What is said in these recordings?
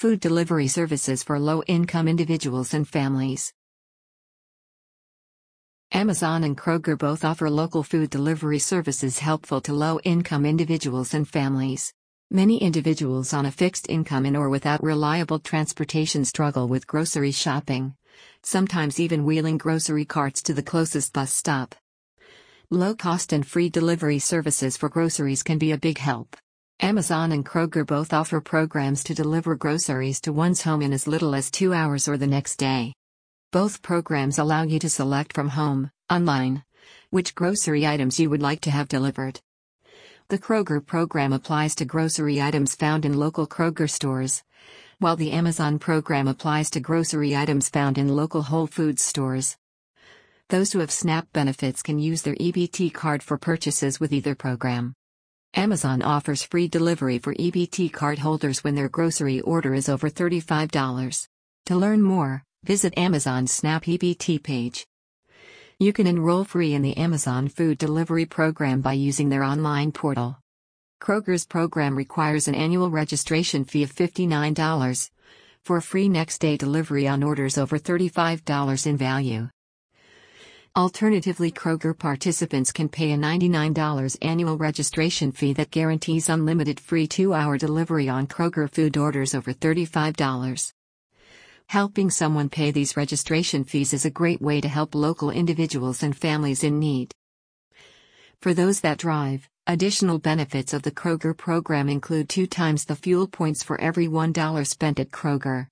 Food delivery services for low income individuals and families. Amazon and Kroger both offer local food delivery services helpful to low income individuals and families. Many individuals on a fixed income in or without reliable transportation struggle with grocery shopping, sometimes even wheeling grocery carts to the closest bus stop. Low cost and free delivery services for groceries can be a big help. Amazon and Kroger both offer programs to deliver groceries to one's home in as little as two hours or the next day. Both programs allow you to select from home, online, which grocery items you would like to have delivered. The Kroger program applies to grocery items found in local Kroger stores, while the Amazon program applies to grocery items found in local Whole Foods stores. Those who have SNAP benefits can use their EBT card for purchases with either program. Amazon offers free delivery for EBT card holders when their grocery order is over $35. To learn more, visit Amazon's Snap EBT page. You can enroll free in the Amazon food delivery program by using their online portal. Kroger's program requires an annual registration fee of $59 for free next day delivery on orders over $35 in value. Alternatively, Kroger participants can pay a $99 annual registration fee that guarantees unlimited free two hour delivery on Kroger food orders over $35. Helping someone pay these registration fees is a great way to help local individuals and families in need. For those that drive, additional benefits of the Kroger program include two times the fuel points for every $1 spent at Kroger,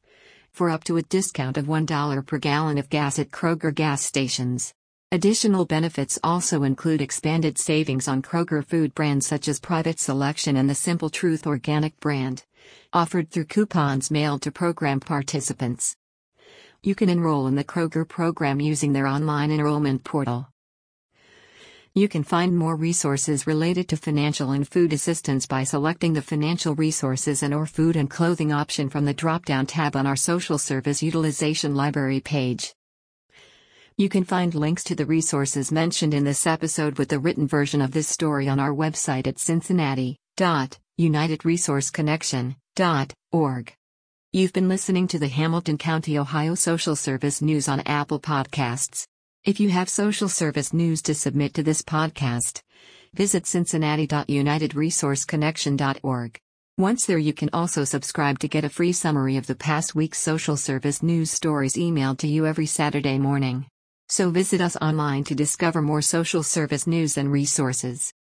for up to a discount of $1 per gallon of gas at Kroger gas stations. Additional benefits also include expanded savings on Kroger food brands such as Private Selection and the Simple Truth Organic brand offered through coupons mailed to program participants. You can enroll in the Kroger program using their online enrollment portal. You can find more resources related to financial and food assistance by selecting the Financial Resources and or Food and Clothing option from the drop-down tab on our Social Service Utilization Library page. You can find links to the resources mentioned in this episode with the written version of this story on our website at cincinnati.unitedresourceconnection.org. You've been listening to the Hamilton County, Ohio Social Service News on Apple Podcasts. If you have social service news to submit to this podcast, visit cincinnati.unitedresourceconnection.org. Once there, you can also subscribe to get a free summary of the past week's social service news stories emailed to you every Saturday morning. So visit us online to discover more social service news and resources.